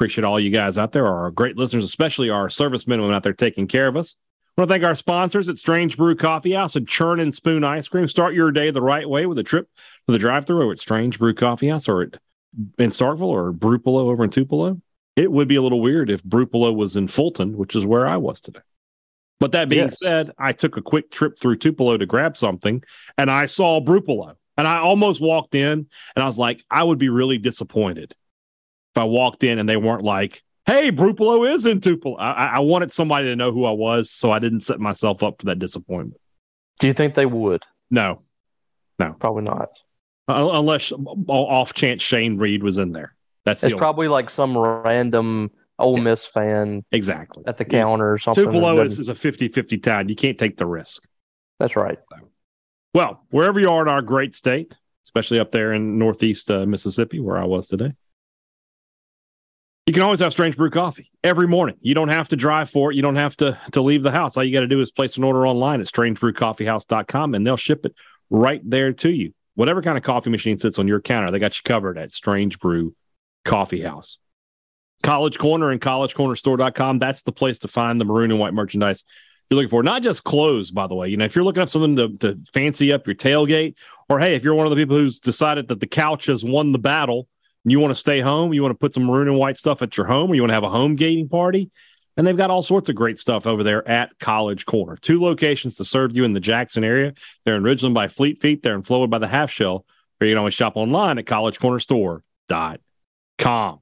Appreciate all you guys out there, our great listeners, especially our servicemen out there taking care of us. I want to thank our sponsors at Strange Brew Coffee House and Churn and Spoon Ice Cream. Start your day the right way with a trip to the drive-through at Strange Brew Coffee House or at in Starkville or Brupolo over in Tupelo. It would be a little weird if Brupolo was in Fulton, which is where I was today. But that being said, I took a quick trip through Tupelo to grab something and I saw Brupolo. And I almost walked in and I was like, I would be really disappointed if I walked in and they weren't like, hey, Brupolo is in Tupelo. I, I wanted somebody to know who I was, so I didn't set myself up for that disappointment. Do you think they would? No, no, probably not. Uh, unless off chance Shane Reed was in there. That's it's probably like some random Ole Miss fan exactly at the counter or something. Tupelo is, is a 50-50 tie. You can't take the risk. That's right. Well, wherever you are in our great state, especially up there in northeast uh, Mississippi, where I was today, you can always have Strange Brew coffee every morning. You don't have to drive for it. You don't have to to leave the house. All you got to do is place an order online at strangebrewcoffeehouse.com and they'll ship it right there to you. Whatever kind of coffee machine sits on your counter, they got you covered at Strange Brew Coffee House. College Corner and collegecornerstore.com. That's the place to find the maroon and white merchandise you're looking for. Not just clothes, by the way. You know, if you're looking up something to, to fancy up your tailgate, or hey, if you're one of the people who's decided that the couch has won the battle you want to stay home, you want to put some maroon and white stuff at your home, or you want to have a home gating party, and they've got all sorts of great stuff over there at College Corner. Two locations to serve you in the Jackson area. They're in Ridgeland by Fleet Feet. They're in Flowood by the Half Shell. Or you can always shop online at collegecornerstore.com.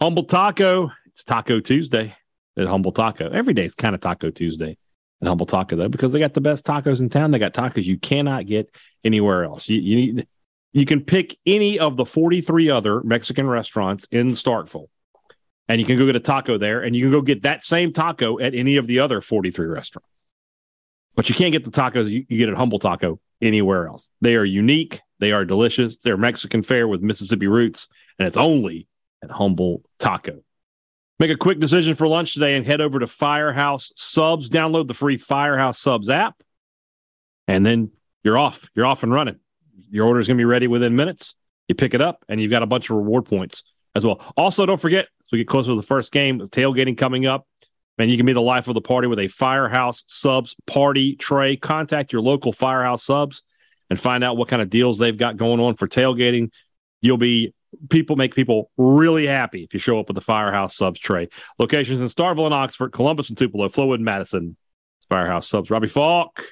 Humble Taco. It's Taco Tuesday at Humble Taco. Every day is kind of Taco Tuesday at Humble Taco though, because they got the best tacos in town. They got tacos you cannot get anywhere else. You, you need you can pick any of the 43 other Mexican restaurants in Starkville, and you can go get a taco there, and you can go get that same taco at any of the other 43 restaurants. But you can't get the tacos you, you get at Humble Taco anywhere else. They are unique. They are delicious. They're Mexican fare with Mississippi roots, and it's only at Humble Taco. Make a quick decision for lunch today and head over to Firehouse Subs. Download the free Firehouse Subs app, and then you're off. You're off and running. Your order is going to be ready within minutes. You pick it up, and you've got a bunch of reward points as well. Also, don't forget, as we get closer to the first game, tailgating coming up, and you can be the life of the party with a Firehouse Subs party tray. Contact your local Firehouse Subs and find out what kind of deals they've got going on for tailgating. You'll be people make people really happy if you show up with the Firehouse Subs tray. Locations in Starkville and Oxford, Columbus and Tupelo, Flowood and Madison. Firehouse Subs. Robbie Faulk.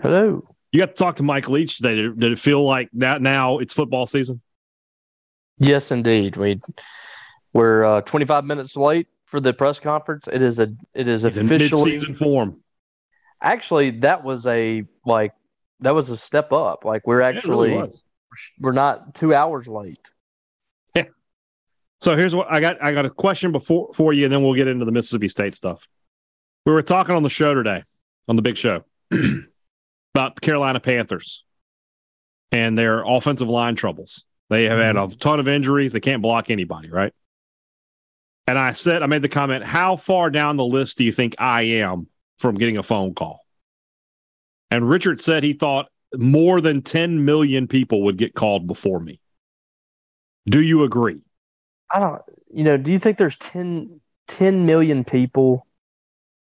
Hello. You got to talk to Mike Leach today. Did, did it feel like that now it's football season? Yes, indeed. We we're uh, 25 minutes late for the press conference. It is a it is it's officially season form. Actually, that was a like that was a step up. Like we're actually really we're not two hours late. Yeah. So here's what I got. I got a question before for you, and then we'll get into the Mississippi State stuff. We were talking on the show today, on the big show, about the Carolina Panthers and their offensive line troubles. They have had a mm-hmm. ton of injuries. They can't block anybody, right? And I said, I made the comment, how far down the list do you think I am from getting a phone call? And Richard said he thought more than 10 million people would get called before me. Do you agree? I don't, you know, do you think there's 10, 10 million people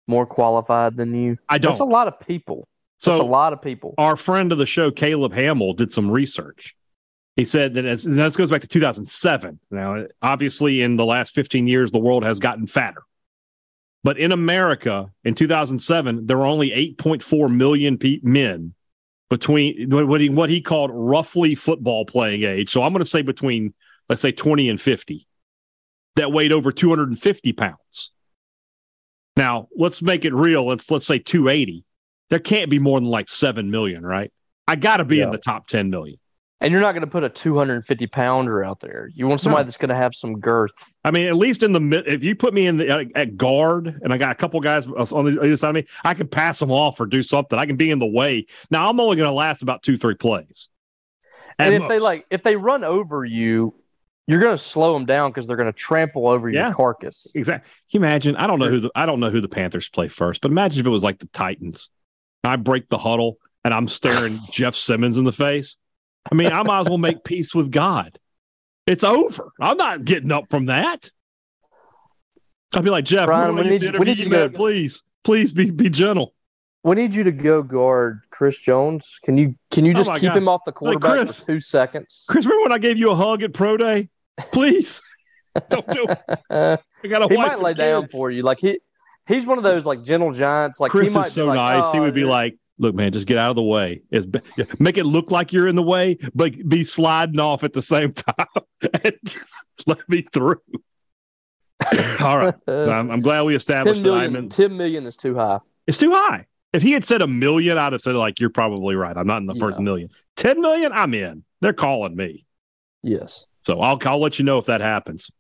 more qualified than you? I don't. That's a lot of people. So That's a lot of people. Our friend of the show, Caleb Hamill, did some research. He said that as this goes back to 2007. Now, obviously, in the last 15 years, the world has gotten fatter. But in America in 2007, there were only 8.4 million pe- men between what he what he called roughly football playing age. So I'm going to say between let's say 20 and 50 that weighed over 250 pounds. Now let's make it real. Let's let's say 280. There can't be more than like seven million, right? I got to be yeah. in the top 10 million. And you're not going to put a 250 pounder out there. You want somebody no. that's going to have some girth. I mean, at least in the mid, if you put me in the at guard and I got a couple guys on the other side of me, I can pass them off or do something. I can be in the way. Now I'm only going to last about two, three plays. And if most. they like, if they run over you, you're going to slow them down because they're going to trample over yeah, your carcass. Exactly. Can you imagine? I don't know who the I don't know who the Panthers play first, but imagine if it was like the Titans. I break the huddle and I'm staring Jeff Simmons in the face. I mean, I might as well make peace with God. It's over. I'm not getting up from that. I'd be like, Jeff, Brian, we need, we need you to go. Please, please be be gentle. We need you to go guard Chris Jones. Can you can you oh just oh keep God. him off the quarterback like Chris, for two seconds? Chris, remember when I gave you a hug at pro day? Please. Don't do it. I got He might lay kids. down for you. Like he he's one of those like gentle giants. Like Chris he might is so like, nice. Oh, he would be like, look, man, just get out of the way. Is make it look like you're in the way, but be sliding off at the same time and just let me through. All right, I'm, I'm, glad we established 10 million, that. 10 million is too high. It's too high. If he had said a million, I'd have said like you're probably right. I'm not in the first million. Ten million, I'm in. They're calling me. Yes. So I'll I'll let you know if that happens.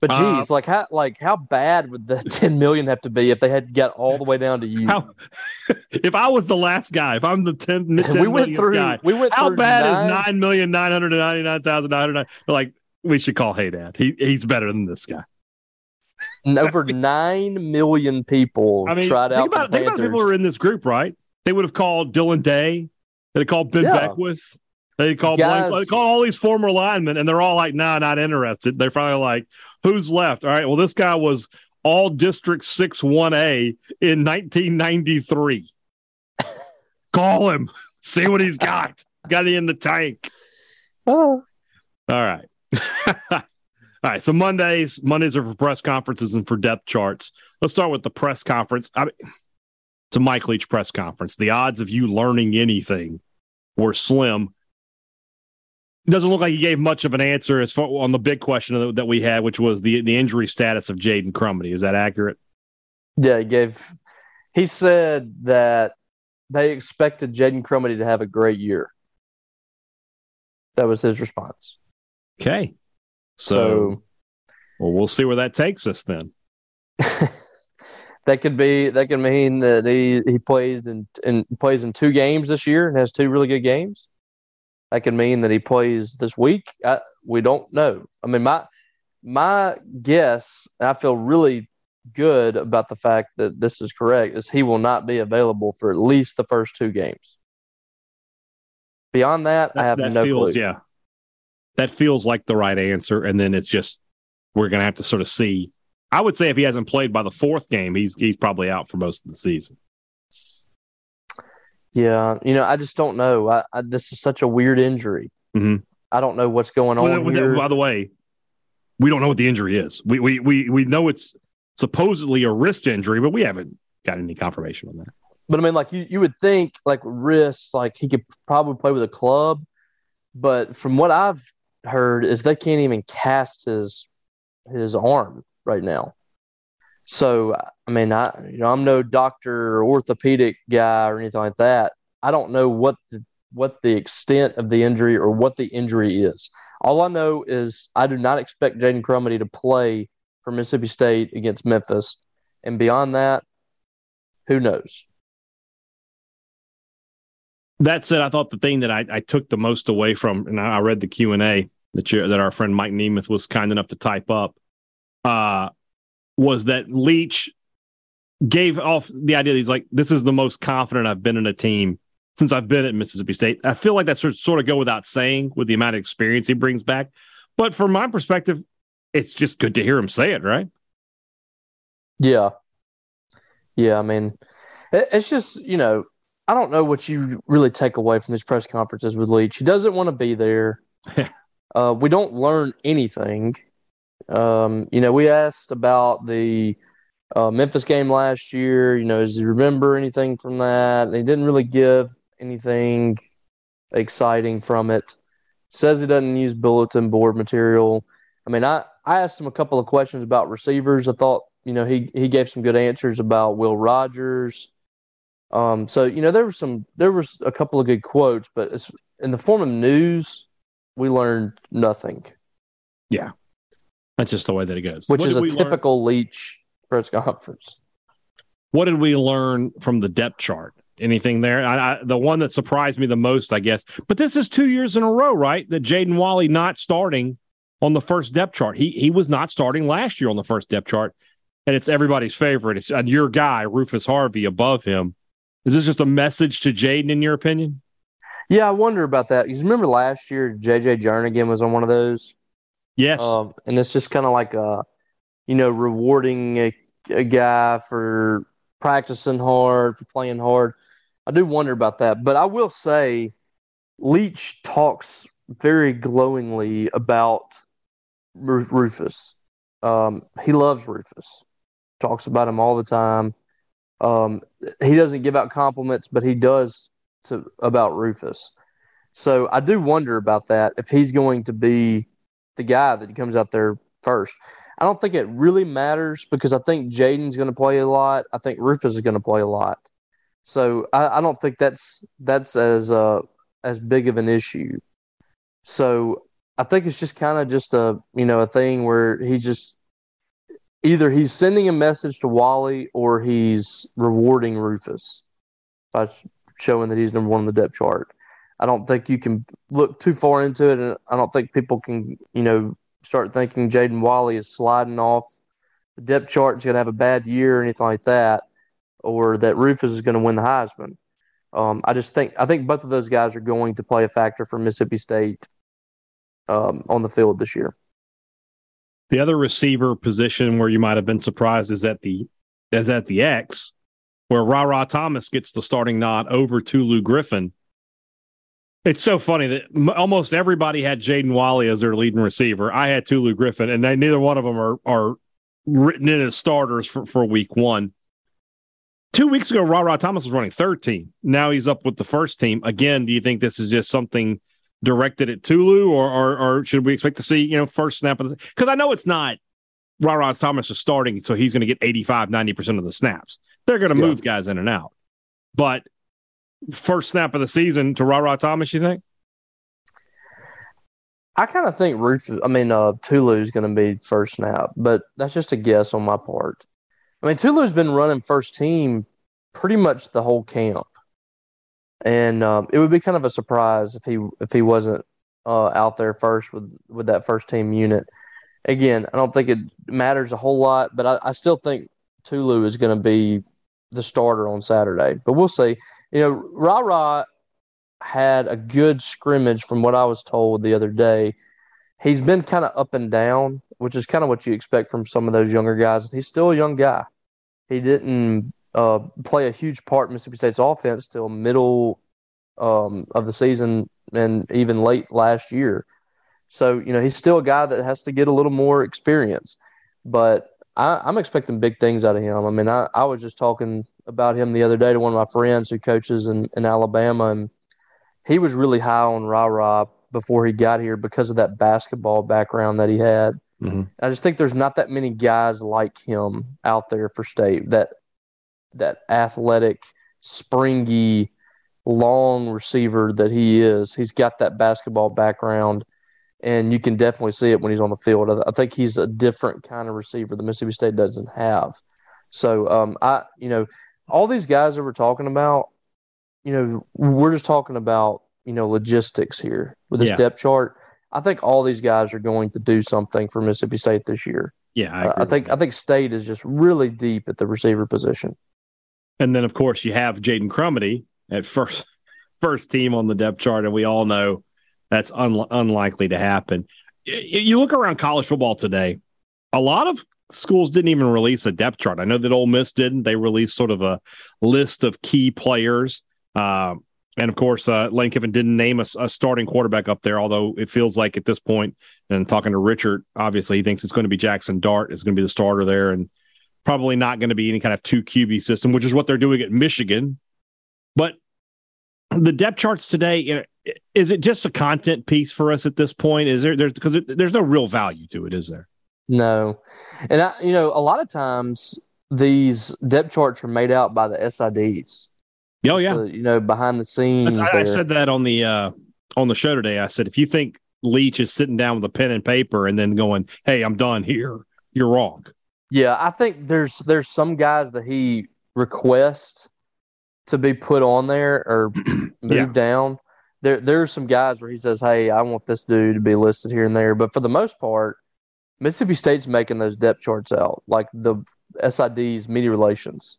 But geez, uh, like how like how bad would the ten million have to be if they had get all the way down to you? How, if I was the last guy, if I'm the 10, 10 we went through, guy, we went how bad nine, is nine million nine hundred ninety nine thousand nine hundred? Like we should call Hey Dad. He he's better than this guy. Over nine million people I mean, tried think out. About, think about people who are in this group, right? They would have called Dylan Day. They would have called Ben yeah. Beckwith. They Guys, Blake, they call all these former linemen, and they're all like, "Nah, not interested." They're finally like, Who's left? All right. Well, this guy was all district 6 1A in 1993. Call him. See what he's got. got it in the tank. Oh. All right. all right. So Mondays, Mondays are for press conferences and for depth charts. Let's start with the press conference. I mean, it's a Mike Leach press conference. The odds of you learning anything were slim doesn't look like he gave much of an answer as far on the big question that we had, which was the the injury status of Jaden Crumedy. Is that accurate? Yeah, he gave. He said that they expected Jaden Crumedy to have a great year. That was his response. Okay, so, so well, we'll see where that takes us then. that could be that could mean that he he plays in, in plays in two games this year and has two really good games. That could mean that he plays this week. I, we don't know. I mean, my my guess, I feel really good about the fact that this is correct, is he will not be available for at least the first two games. Beyond that, that I have that no feels, clue. Yeah, that feels like the right answer, and then it's just we're going to have to sort of see. I would say if he hasn't played by the fourth game, he's he's probably out for most of the season. Yeah, you know, I just don't know. I, I this is such a weird injury. Mm-hmm. I don't know what's going on well, here. By the way, we don't know what the injury is. We we we we know it's supposedly a wrist injury, but we haven't got any confirmation on that. But I mean, like you, you would think like wrist, like he could probably play with a club. But from what I've heard, is they can't even cast his his arm right now. So, I mean, I you know I'm no doctor or orthopedic guy or anything like that. I don't know what the what the extent of the injury or what the injury is. All I know is I do not expect Jaden Crumedy to play for Mississippi State against Memphis, and beyond that, who knows? That said, I thought the thing that I, I took the most away from, and I read the Q and A that that our friend Mike Nemeth was kind enough to type up. Uh, was that Leach gave off the idea that he's like, this is the most confident I've been in a team since I've been at Mississippi State. I feel like that sort of go without saying with the amount of experience he brings back. But from my perspective, it's just good to hear him say it, right? Yeah. Yeah. I mean, it's just, you know, I don't know what you really take away from these press conferences with Leach. He doesn't want to be there. uh, we don't learn anything. Um, you know, we asked about the uh, Memphis game last year. You know, does he remember anything from that? He didn't really give anything exciting from it. Says he doesn't use bulletin board material. I mean, I, I asked him a couple of questions about receivers. I thought, you know, he he gave some good answers about Will Rogers. Um, so you know, there was some there was a couple of good quotes, but it's in the form of news, we learned nothing. Yeah, that's just the way that it goes. Which what is a typical learn? Leach press conference. What did we learn from the depth chart? Anything there? I, I, the one that surprised me the most, I guess. But this is two years in a row, right? That Jaden Walley not starting on the first depth chart. He he was not starting last year on the first depth chart, and it's everybody's favorite. It's and your guy Rufus Harvey above him. Is this just a message to Jaden, in your opinion? Yeah, I wonder about that. You remember last year, JJ Jernigan was on one of those. Yes, um, and it's just kind of like a, you know, rewarding a, a guy for practicing hard, for playing hard. I do wonder about that, but I will say, Leach talks very glowingly about Rufus. Um, he loves Rufus. Talks about him all the time. Um, he doesn't give out compliments, but he does to about Rufus. So I do wonder about that if he's going to be the guy that comes out there first. I don't think it really matters because I think Jaden's going to play a lot. I think Rufus is going to play a lot. So I, I don't think that's that's as uh, as big of an issue. So I think it's just kind of just a you know a thing where he just either he's sending a message to Walley or he's rewarding Rufus by showing that he's number one on the depth chart. I don't think you can look too far into it, and I don't think people can, you know, start thinking Jaden Walley is sliding off the depth chart is going to have a bad year or anything like that, or that Rufus is going to win the Heisman. Um, I just think I think both of those guys are going to play a factor for Mississippi State um, on the field this year. The other receiver position where you might have been surprised is at the is at the X, where Ra Thomas gets the starting nod over Tulu Griffin. It's so funny that almost everybody had Jaden Walley as their leading receiver. I had Tulu Griffin, and they, neither one of them are are written in as starters for, for week one. Two weeks ago, Ra Ra Thomas was running third team. Now he's up with the first team. Again, do you think this is just something – directed at Tulu, or, or, or should we expect to see you know first snap of the? Because I know it's not Ra Thomas is starting, so he's going to get 85, 90 percent of the snaps. They're going to yeah. move guys in and out, but first snap of the season to Ra Ra Thomas, you think? I kind of think Ruth. I mean, uh, Tulu is going to be first snap, but that's just a guess on my part. I mean, Tulu's been running first team pretty much the whole camp and um, it would be kind of a surprise if he if he wasn't uh, out there first with with that first team unit. Again, I don't think it matters a whole lot, but I, I still think Tulu is going to be the starter on Saturday. But we'll see. You know, Ra Ra had a good scrimmage from what I was told the other day. He's been kind of up and down, which is kind of what you expect from some of those younger guys. He's still a young guy. He didn't uh, play a huge part in Mississippi State's offense till middle um, of the season and even late last year. So you know he's still a guy that has to get a little more experience, but I, am expecting big things out of him. I mean, I, I was just talking about him the other day to one of my friends who coaches in, in Alabama, and he was really high on Ra Ra before he got here because of that basketball background that he had. Mm-hmm. I just think there's not that many guys like him out there for state that that athletic, springy, long receiver that he is. He's got that basketball background, and you can definitely see it when he's on the field. I, I think he's a different kind of receiver that Mississippi State doesn't have. So, um, I, you know, all these guys that we're talking about, you know, we're just talking about, you know, logistics here with this yeah. depth chart. I think all these guys are going to do something for Mississippi State this year. Yeah, I, uh, I think I think State is just really deep at the receiver position. And then, of course, you have Jaden Crumedy at first first team on the depth chart, and we all know that's un- unlikely to happen. You look around college football today, a lot of schools didn't even release a depth chart. I know that Ole Miss didn't. They released sort of a list of key players. Uh, and of course, uh, Lane Kiffin didn't name a, a, starting quarterback up there, although it feels like at this point, and talking to Richard, obviously he thinks it's going to be Jackson Dart is going to be the starter there. And probably not going to be any kind of two QB system, which is what they're doing at Michigan. But the depth charts today, you know, is it just a content piece for us at this point? Is there there's because there's no real value to it, is there? No, and I, you know, a lot of times these depth charts are made out by the SIDs. Oh yeah, So, you know, behind the scenes. I, I said that on the uh, on the show today. I said if you think Leach is sitting down with a pen and paper and then going, "Hey, I'm done here," you're wrong. Yeah, I think there's there's some guys that he requests to be put on there or moved Yeah. down. There there's some guys where he says, "Hey, I want this dude to be listed here and there," but for the most part, Mississippi State's making those depth charts out, like the SID's media relations.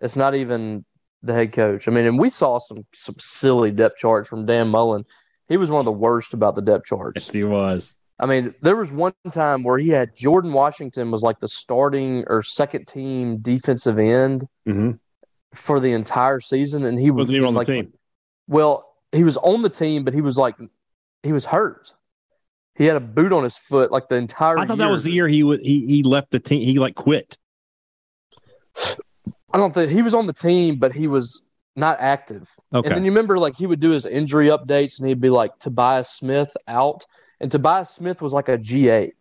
It's not even the head coach. I mean, and we saw some some silly depth charts from Dan Mullen. He was one of the worst about the depth charts. Yes, he was. I mean, there was one time where he had Jordan Washington was like the starting or second team defensive end Mm-hmm. for the entire season, and he was Wasn't even on like, the team. Well, he was on the team, but he was like, he was hurt. He had a boot on his foot like the entire. I thought that was the year he would he he left the team. He like quit. I don't think he was on the team, but he was not active. Okay. And then you remember, like he would do his injury updates, and he'd be like Tobias Smith out, and Tobias Smith was like a GA.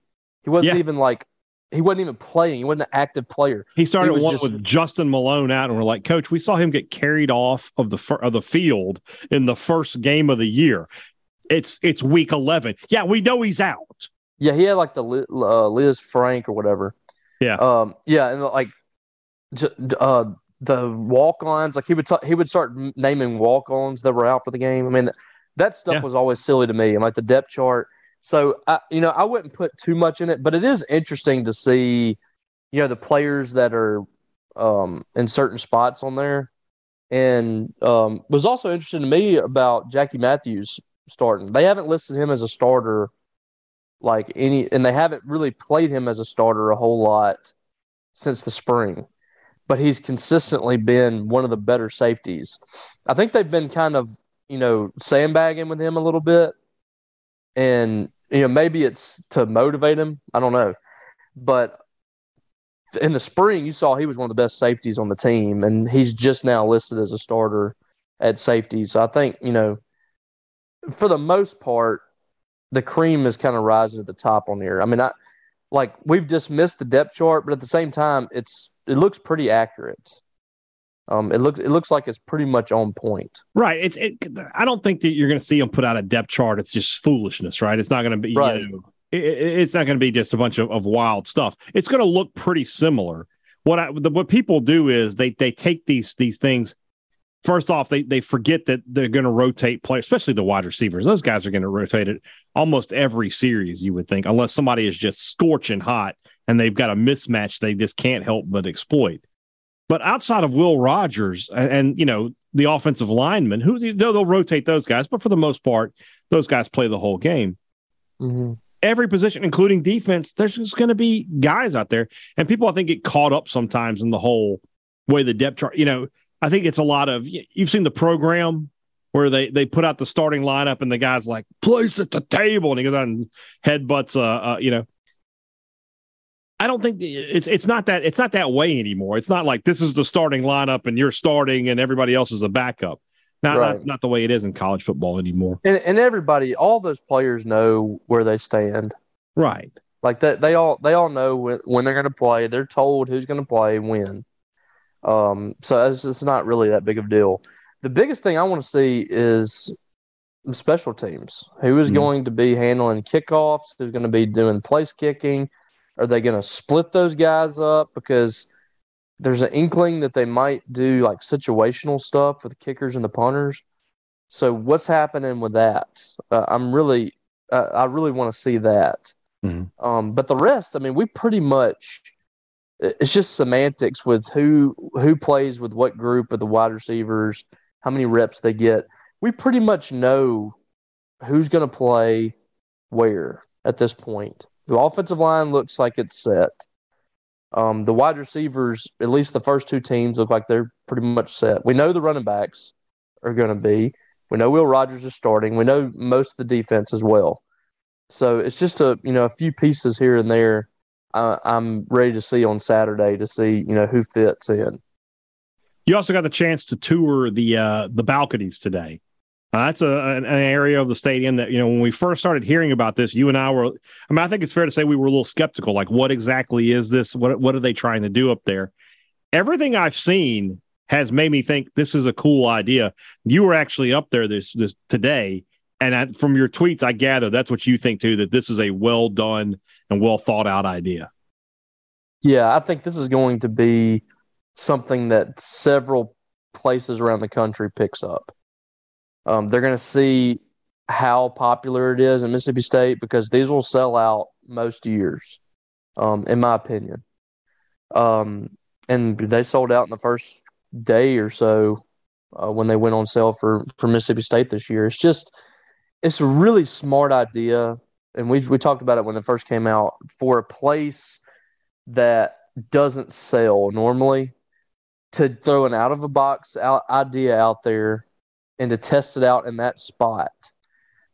He wasn't Yeah. even like he wasn't even playing. He wasn't an active player. He started He one just- with Justin Malone out, and we're like, Coach, we saw him get carried off of the of the field in the first game of the year. It's it's week eleven. Yeah, we know he's out. Yeah, he had like the uh, Lisfranc or whatever. Yeah. Um. Yeah, and like, uh, the walk-ons, like he would t- he would start naming walk-ons that were out for the game. I mean, that, that stuff Yeah. was always silly to me. And like the depth chart. So I, you know, I wouldn't put too much in it, but it is interesting to see, you know, the players that are um in certain spots on there. And um was also interesting to me about Jackie Matthews starting. They haven't listed him as a starter like any and they haven't really played him as a starter a whole lot since the spring but he's consistently been one of the better safeties. I think they've been kind of you know sandbagging with him a little bit and you know maybe it's to motivate him. I don't know. But in the spring you saw he was one of the best safeties on the team and he's just now listed as a starter at safety. So i think you know for the most part the cream is kind of rising to the top on here. I mean, I like we've dismissed the depth chart, but at the same time, it's it looks pretty accurate. Um, it looks it looks like it's pretty much on point. Right. It's it. I don't think that you're going to see them put out a depth chart. It's just foolishness, right? It's not going to be. Right. You know, it, it- it's not going to be just a bunch of, of wild stuff. It's going to look pretty similar. What I the, what people do is they they take these these things. First off, they they forget that they're going to rotate players, especially the wide receivers. Those guys are going to rotate it almost every series. You would think, unless somebody is just scorching hot and they've got a mismatch they just can't help but exploit. But outside of Will Rogers and, and you know the offensive linemen, who they'll, they'll rotate those guys, but for the most part, those guys play the whole game. Mm-hmm. Every position, including defense, there's just going to be guys out there, and people I think get caught up sometimes in the whole way the depth chart. You know, I think it's a lot of you've seen the program where they they put out the starting lineup and the guy's like place at the table and he goes out and headbutts uh, uh you know I don't think it's it's not that it's not that way anymore. It's not like this is the starting lineup and you're starting and everybody else is a backup. Not Right. not, not the way it is in college football anymore. And and everybody, all those players know where they stand. Right. Like that, they all they all know when, when they're going to play. They're told who's going to play when. Um, so it's, it's not really that big of a deal. The biggest thing I want to see is special teams. Who is Mhm. going to be handling kickoffs? Who's going to be doing place kicking? Are they going to split those guys up? Because there's an inkling that they might do like situational stuff with the kickers and the punters. So what's happening with that? Uh, I'm really, uh, I really want to see that. Mhm. Um, but the rest, I mean, we pretty much it's just semantics with who who plays with what group of the wide receivers, how many reps they get. We pretty much know who's going to play where at this point. The offensive line looks like it's set. Um, the wide receivers, at least the first two teams, look like they're pretty much set. We know the running backs are going to be. We know Will Rogers is starting. We know most of the defense as well. So it's just a you know a few pieces here and there. Uh, I'm ready to see on Saturday to see you know who fits in. You also got the chance to tour the uh, the balconies today. Uh, that's a, an, an, area of the stadium that you know when we first started hearing about this, you and I were. I mean, I think it's fair to say we were a little skeptical. Like, what exactly is this? What what are they trying to do up there? Everything I've seen has made me think this is a cool idea. You were actually up there this this today, and I, from your tweets, I gather that's what you think too. That this is a well done and well thought out idea. Yeah, I think this is going to be something that several places around the country picks up. Um, they're going to see how popular it is in Mississippi State because these will sell out most years, um, in my opinion. Um, and they sold out in the first day or so uh, when they went on sale for, for Mississippi State this year. It's just, it's a really smart idea. And we, we talked about it when it first came out for a place that doesn't sell normally to throw an out of a box out idea out there and to test it out in that spot.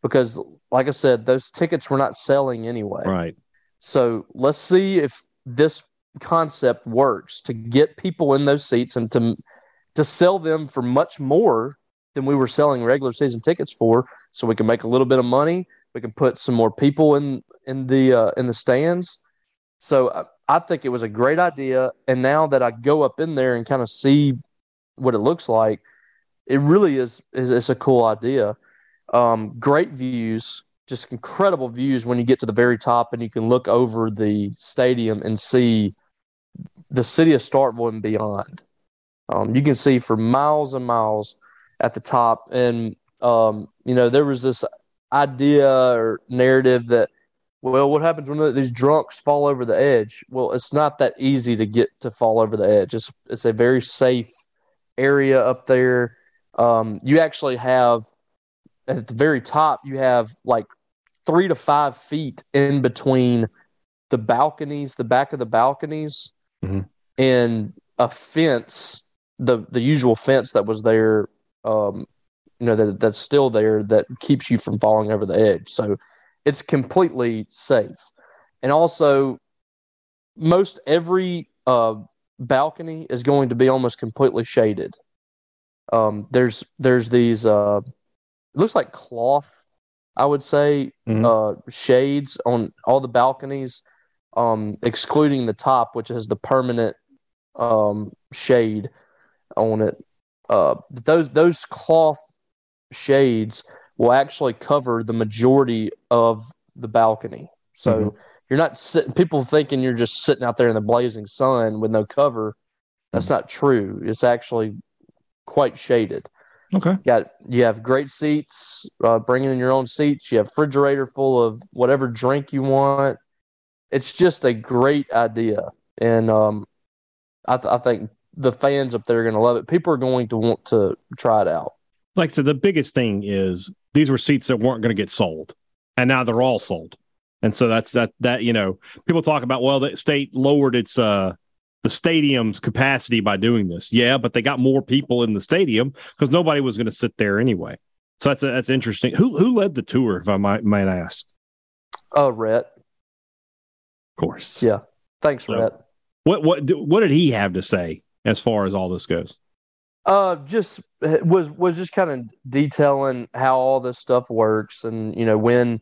Because like i said those tickets were not selling anyway. Right. So let's see if this concept works to get people in those seats and to to sell them for much more than we were selling regular season tickets for so we can make a little bit of money we can put some more people in in the uh, in the stands so uh, I think it was a great idea. And now that I go up in there and kind of see what it looks like, it really is is it's a cool idea. Um, great views, just incredible views when you get to the very top and you can look over the stadium and see the city of Starkville and beyond. Um, you can see for miles and miles at the top. And, um, you know, there was this idea or narrative that well, what happens when these drunks fall over the edge? Well, it's not that easy to get to fall over the edge. It's it's a very safe area up there. Um, you actually have at the very top, you have like three to five feet in between the balconies, the back of the balconies, mm-hmm. and a fence, the the usual fence that was there, um, you know, that that's still there that keeps you from falling over the edge. So it's completely safe. And also, most every uh, balcony is going to be almost completely shaded. Um, there's there's these uh, it looks like cloth, I would say, mm-hmm. uh, shades on all the balconies, um, excluding the top, which has the permanent um, shade on it. Uh, those those cloth shades will actually cover the majority of the balcony. So mm-hmm. you're not sitting, people thinking you're just sitting out there in the blazing sun with no cover. That's mm-hmm. not true. It's actually quite shaded. Okay. You got you have great seats, uh, bringing in your own seats. You have refrigerator full of whatever drink you want. It's just a great idea, and um, I, th- I think the fans up there are going to love it. People are going to want to try it out. Like I said, the biggest thing is these were seats that weren't going to get sold, and now they're all sold. And so that's that. That you know, people talk about well, the state lowered its uh the stadium's capacity by doing this. Yeah, but they got more people in the stadium because nobody was going to sit there anyway. So that's that's interesting. Who who led the tour, if I might might ask? Oh, Rhett. Of course. Yeah. Thanks, so, Rhett. What what what did he have to say as far as all this goes? Uh, just was was just kind of detailing how all this stuff works, and you know when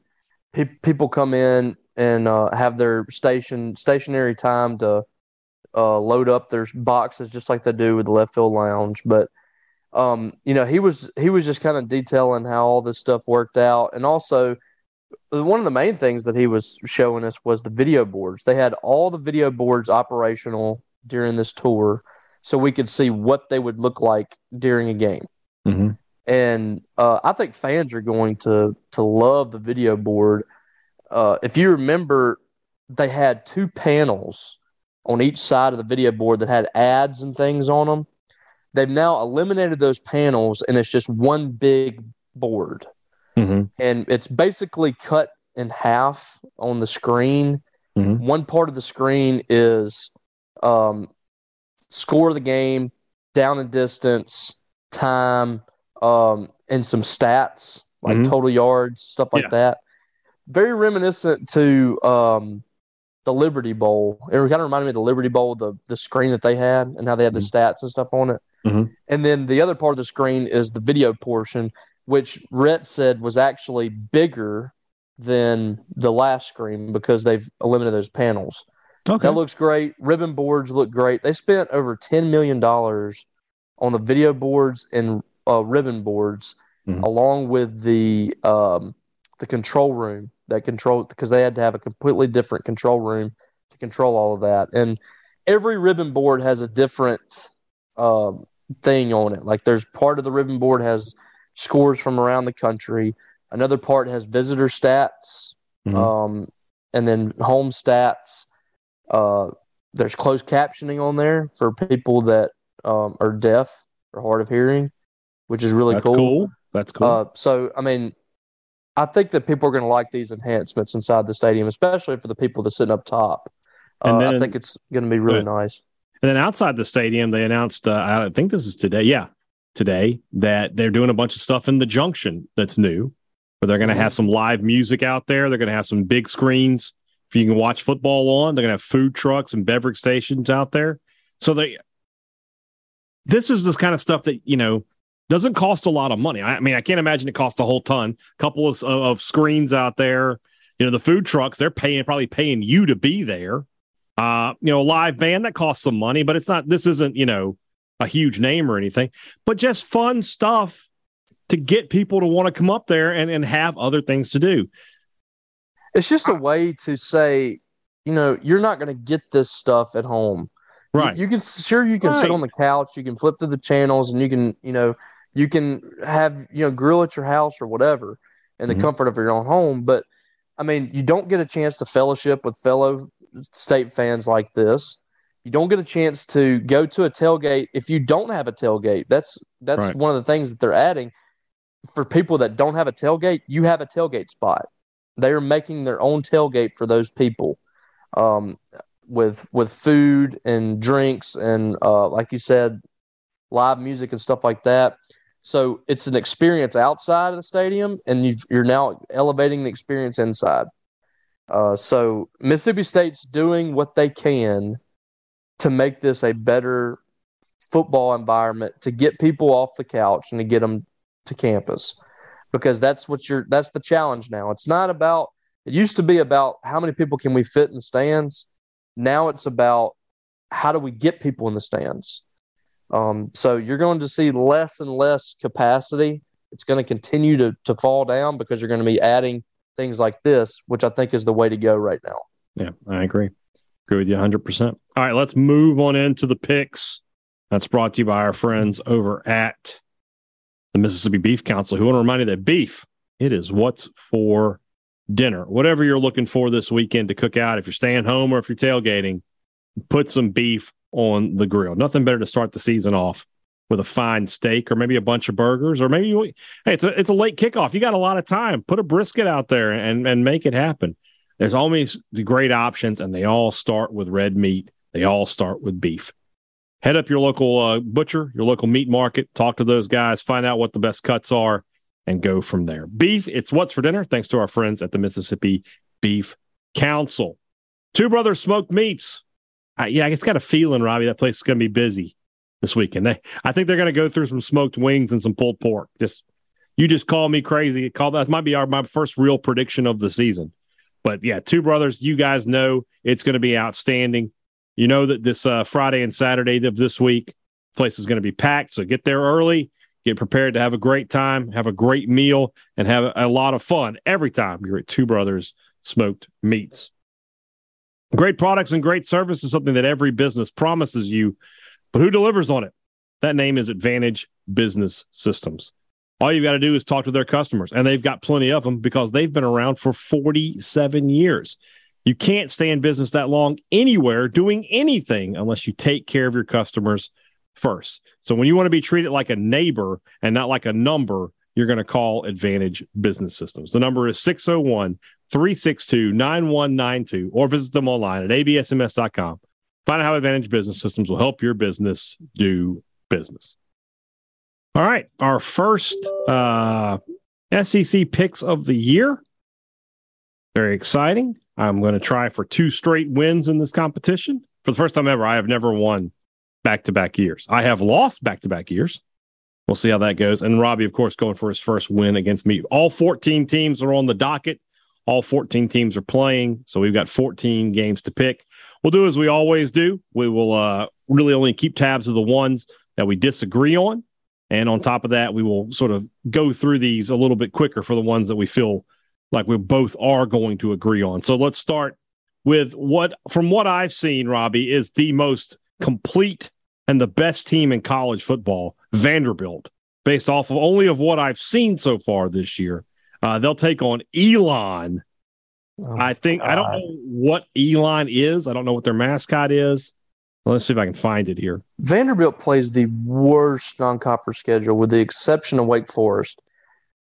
pe- people come in and uh, have their station stationary time to uh, load up their boxes, just like they do with the left field lounge. But um, you know, he was he was just kind of detailing how all this stuff worked out, and also one of the main things that he was showing us was the video boards. They had all the video boards operational during this tour so we could see what they would look like during a game. Mm-hmm. And uh, I think fans are going to to love the video board. Uh, if you remember, they had two panels on each side of the video board that had ads and things on them. They've now eliminated those panels, and it's just one big board. Mm-hmm. And it's basically cut in half on the screen. Mm-hmm. One part of the screen is um, score of the game, down and distance, time, um, and some stats like mm-hmm. total yards, stuff like yeah. that. Very reminiscent to um, the Liberty Bowl. It kind of reminded me of the Liberty Bowl, the the screen that they had and how they had the Mm-hmm. stats and stuff on it. Mhm. And then the other part of the screen is the video portion, which Rhett said was actually bigger than the last screen because they've eliminated those panels. Okay. That looks great. Ribbon boards look great. They spent over ten million dollars on the video boards and uh, ribbon boards, Mhm. along with the um, the control room that control because they had to have a completely different control room to control all of that. And every ribbon board has a different um, thing on it. Like there's part of the ribbon board has scores from around the country. Another part has visitor stats, Mhm. um, and then home stats. Uh, there's closed captioning on there for people that um, are deaf or hard of hearing, which is really That's cool. That's cool. uh, so, I mean, I think that people are going to like these enhancements inside the stadium, especially for the people that sitting up top. Uh, And I think it's going to be really nice. And then outside the stadium, they announced, uh, I think this is today. Yeah, today, that they're doing a bunch of stuff in the junction that's new, where they're going to Mhm. have some live music out there. They're going to have some big screens you can watch football on. They're going to have food trucks and beverage stations out there. So they, this is this kind of stuff that, you know, doesn't cost a lot of money. I, I mean, I can't imagine it costs a whole ton. couple of, of screens out there. You know, the food trucks, they're paying, probably paying you to be there uh you know a live band that costs some money but it's not this isn't you know a huge name or anything but just fun stuff to get people to want to come up there and, and have other things to do It's just a way to say, you know, you're not going to get this stuff at home. Right You, can sure you can sit on the couch, you can flip through the channels, and you can, you know, you can have you know grill at your house or whatever in the Mhm. comfort of your own home. But I mean, you don't get a chance to fellowship with fellow state fans like this. You don't get a chance to go to a tailgate if you don't have a tailgate. That's that's Right. one of the things that they're adding for people that don't have a tailgate. You have a tailgate spot. They are making their own tailgate for those people. Um, with with food and drinks and uh, like you said, live music and stuff like that. So it's an experience outside of the stadium, and you've, you're now elevating the experience inside. Uh, so Mississippi State's doing what they can to make this a better football environment to get people off the couch and to get them to campus because that's what you're that's the challenge now. It's not about it used to be about how many people can we fit in the stands. Now it's about how do we get people in the stands. Um, so you're going to see less and less capacity. It's going to continue to, to fall down because you're going to be adding things like this which i think is the way to go right now. Yeah i agree. Agree with you 100% all right let's move on into the picks. That's brought to you by our friends over at the mississippi beef council who want to remind you that beef it is what's for dinner. Whatever you're looking for this weekend to cook out if you're staying home or if you're tailgating put some beef on the grill. Nothing better to start the season off with a fine steak or maybe a bunch of burgers or maybe you, hey it's a it's a late kickoff. You got a lot of time. Put a brisket out there and and make it happen. There's always great options and they all start with red meat. They all start with beef head up your local uh, butcher your local meat market talk to those guys find out what the best cuts are and go from there beef it's what's for dinner thanks to our friends at the mississippi beef council two brothers smoked meats uh, yeah it's got a feeling robbie that place is going to be busy this weekend. They, I think they're going to go through some smoked wings and some pulled pork. Just you just call me crazy. Call that might be our my first real prediction of the season. But yeah, two brothers. You guys know it's going to be outstanding. You know that this uh, Friday and Saturday of this week, place is going to be packed. So get there early. Get prepared to have a great time, have a great meal, and have a lot of fun every time you're at Two Brothers Smoked Meats. Great products and great service is something that every business promises you but who delivers on it? That name is Advantage Business Systems. All you've got to do is talk to their customers, and they've got plenty of them because they've been around for 47 years. You can't stay in business that long anywhere doing anything unless you take care of your customers first. So when you want to be treated like a neighbor and not like a number, you're going to call Advantage Business Systems. The number is 601 362 9192 or visit them online at absms.com. Find out how Advantage Business Systems will help your business do business. All right, our first uh, SEC picks of the year. Very exciting. I'm going to try for two straight wins in this competition. For the first time ever, I have never won back to back years. I have lost back to back years. We'll see how that goes. And Robbie, of course, going for his first win against me. All 14 teams are on the docket. All 14 teams are playing. So we've got 14 games to pick. We'll do as we always do. We will uh, really only keep tabs of the ones that we disagree on. And on top of that, we will sort of go through these a little bit quicker for the ones that we feel like we both are going to agree on. So let's start with what, from what I've seen, Robbie, is the most complete and the best team in college football, Vanderbilt, based off of only of what I've seen so far this year. Uh, they'll take on Elon. Oh, I think God. I don't know what Elon is. I don't know what their mascot is. Let's see if I can find it here. Vanderbilt plays the worst non-conference schedule, with the exception of Wake Forest.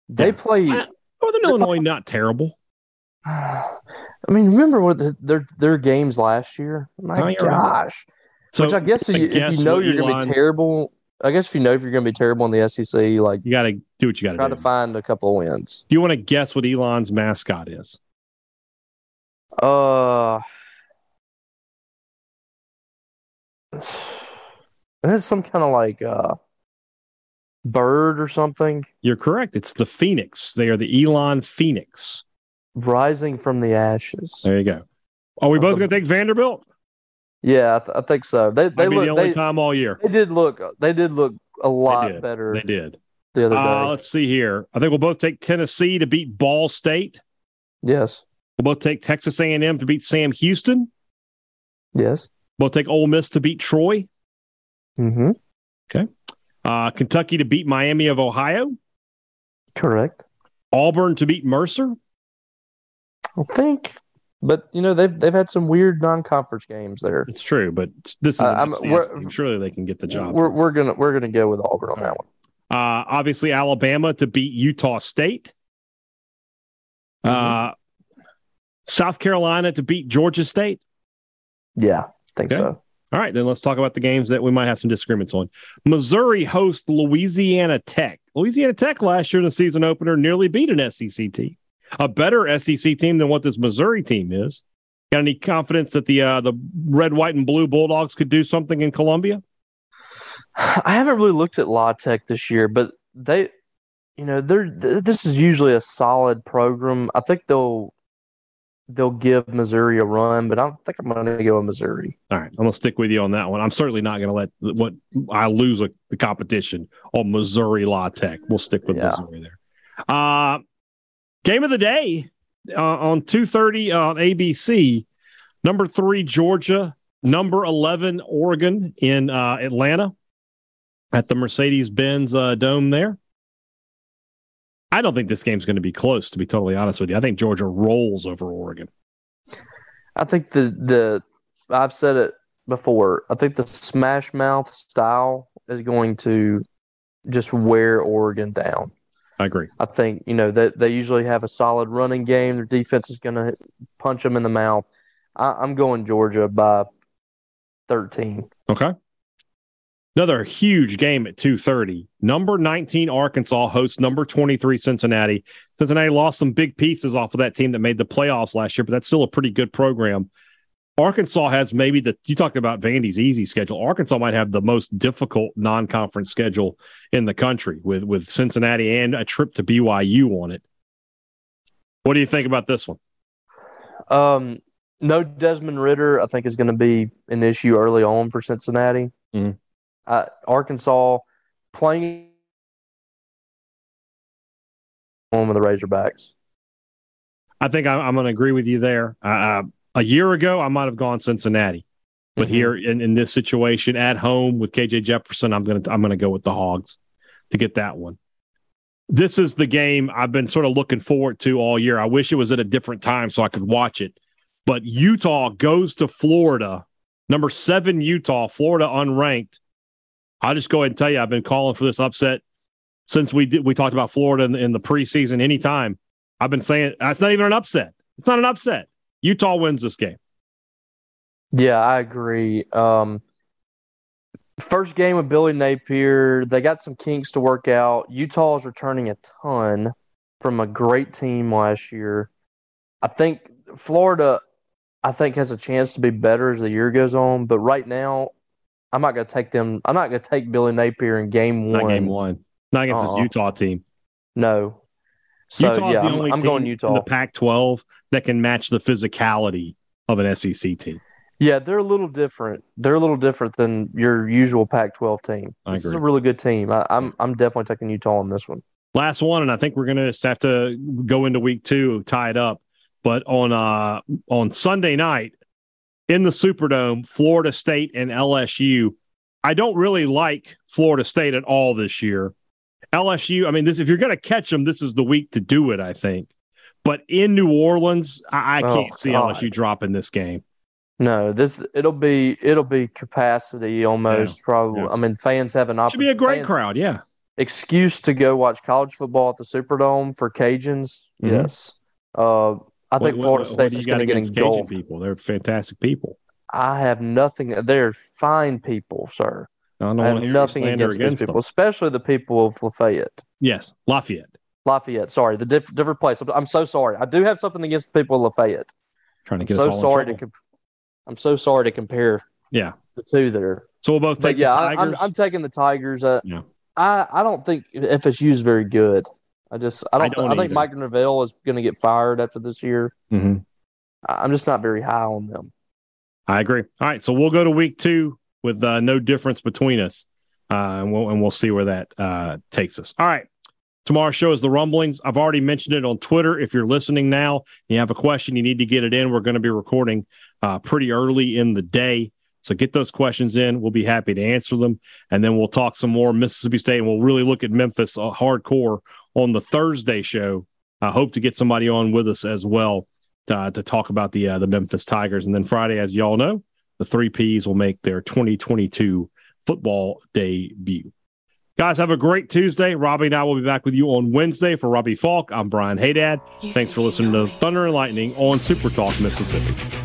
They yeah. play I, Northern Illinois, not terrible. I mean, remember what the, their their games last year? My gosh! So, Which I guess, I guess if you know you're going to be terrible, I guess if you know if you're going to be terrible in the SEC, like you got to do what you got to try to find a couple of wins. You want to guess what Elon's mascot is? Uh, it's some kind of like uh bird or something. You're correct. It's the Phoenix. They are the Elon Phoenix. Rising from the ashes. There you go. Are we both going to take Vanderbilt? Yeah, I, th- I think so. They they look the only they, time all year. They did look. They did look a lot they better. They did the other day. Uh, let's see here. I think we'll both take Tennessee to beat Ball State. Yes. We'll both take Texas A&M to beat Sam Houston. Yes. We'll take Ole Miss to beat Troy. Mm-hmm. Okay. Uh, Kentucky to beat Miami of Ohio. Correct. Auburn to beat Mercer. I think, but you know they've they've had some weird non-conference games there. It's true, but this is uh, surely they can get the job. We're, we're gonna we're gonna go with Auburn on that one. Uh, obviously, Alabama to beat Utah State. Mm-hmm. Uh, South Carolina to beat Georgia State. Yeah, I think okay. so. All right, then let's talk about the games that we might have some disagreements on. Missouri hosts Louisiana Tech. Louisiana Tech last year in the season opener nearly beat an SEC team, a better SEC team than what this Missouri team is. Got any confidence that the uh, the red, white, and blue Bulldogs could do something in Columbia? I haven't really looked at La Tech this year, but they, you know, they're this is usually a solid program. I think they'll they'll give Missouri a run, but I don't think I'm going to go with Missouri. All right, I'm going to stick with you on that one. I'm certainly not going to let what I lose a, the competition on Missouri La Tech. We'll stick with yeah. Missouri there. Uh, game of the day uh, on 2:30 on ABC. Number three Georgia, number 11 Oregon in uh, Atlanta at the Mercedes Benz uh, Dome there. I don't think this game's going to be close, to be totally honest with you. I think Georgia rolls over Oregon. I think the the I've said it before. I think the smash mouth style is going to just wear Oregon down. I agree. I think you know that they, they usually have a solid running game. Their defense is going to punch them in the mouth. I, I'm going Georgia by thirteen. Okay. Another huge game at 2:30. Number 19 Arkansas hosts number 23 Cincinnati. Cincinnati lost some big pieces off of that team that made the playoffs last year, but that's still a pretty good program. Arkansas has maybe the you talked about Vandy's easy schedule. Arkansas might have the most difficult non-conference schedule in the country with with Cincinnati and a trip to BYU on it. What do you think about this one? Um, no Desmond Ridder, I think is going to be an issue early on for Cincinnati. Mm-hmm uh, Arkansas playing home with the Razorbacks. I think I, am going to agree with you there. Uh, a year ago, I might have gone Cincinnati, but mm-hmm. here in, in this situation at home with KJ Jefferson, I'm going to I'm going to go with the Hogs to get that one. This is the game I've been sort of looking forward to all year. I wish it was at a different time so I could watch it. But Utah goes to Florida, number seven Utah, Florida unranked I'll just go ahead and tell you, I've been calling for this upset since we did, we talked about Florida in, in the preseason. Anytime I've been saying that's not even an upset. It's not an upset. Utah wins this game. Yeah, I agree. Um, first game with Billy Napier, they got some kinks to work out. Utah is returning a ton from a great team last year. I think Florida I think has a chance to be better as the year goes on. But right now, I'm not going to take them. I'm not going to take Billy Napier in game one. Not game one. Not against uh-uh. this Utah team. No. So Utah's yeah, the only I'm, I'm going Utah. the Pac-12 that can match the physicality of an SEC team. Yeah, they're a little different. They're a little different than your usual Pac-12 team. I This is a really good team. I, I'm I'm definitely taking Utah on this one. Last one, and I think we're gonna just have to go into week two, tie it up. But on uh on Sunday night in the Superdome, Florida State and LSU. I don't really like Florida State at all this year. LSU, I mean, this if you're gonna catch them, this is the week to do it, I think. But in New Orleans, I, I Oh, can't see God. LSU dropping this game. No, this it'll be it'll be capacity almost probably. yeah. I mean, fans have an opportunity. Should be a great fans- crowd, yeah. excuse to go watch college football at the Superdome for Cajuns. Mhm. Yes, uh, I think What- Florida what- State's just going to get engulfed. people? They're fantastic people. I have nothing. They're fine people, sir. I I have nothing against, against people, them. especially the people of Lafayette. Yes, Lafayette. Lafayette, sorry, the diff- different place. I'm, I'm so sorry. I do have something against the people of Lafayette. Trying to I'm get so all in sorry to. trouble. Com- I'm so sorry to compare Yeah. the two there. So we'll both take yeah, the I, I'm, I'm taking the Tigers. Uh, Yeah. I I don't think FSU is very good. I just I don't. I, don't think either. Mike Norvell is going to get fired after this year. Mhm. I- I'm just not very high on them. I agree. All right, so we'll go to week two with uh, no difference between us, uh, and we'll and we'll see where that uh, takes us. All right. Tomorrow's show is the rumblings. I've already mentioned it on Twitter. If you're listening now, you have a question, you need to get it in. We're going to be recording uh, pretty early in the day. So get those questions in. We'll be happy to answer them. And then we'll talk some more Mississippi State and we'll really look at Memphis uh, hardcore on the Thursday show. I hope to get somebody on with us as well uh, to talk about the uh, the Memphis Tigers. And then Friday, as y'all know, the three Ps will make their 2022 football debut. Guys, have a great Tuesday. Robbie and I will be back with you on Wednesday. For Robbie Faulk, I'm Brian Hadad. Thanks for listening to Thunder and Lightning on Super Talk Mississippi.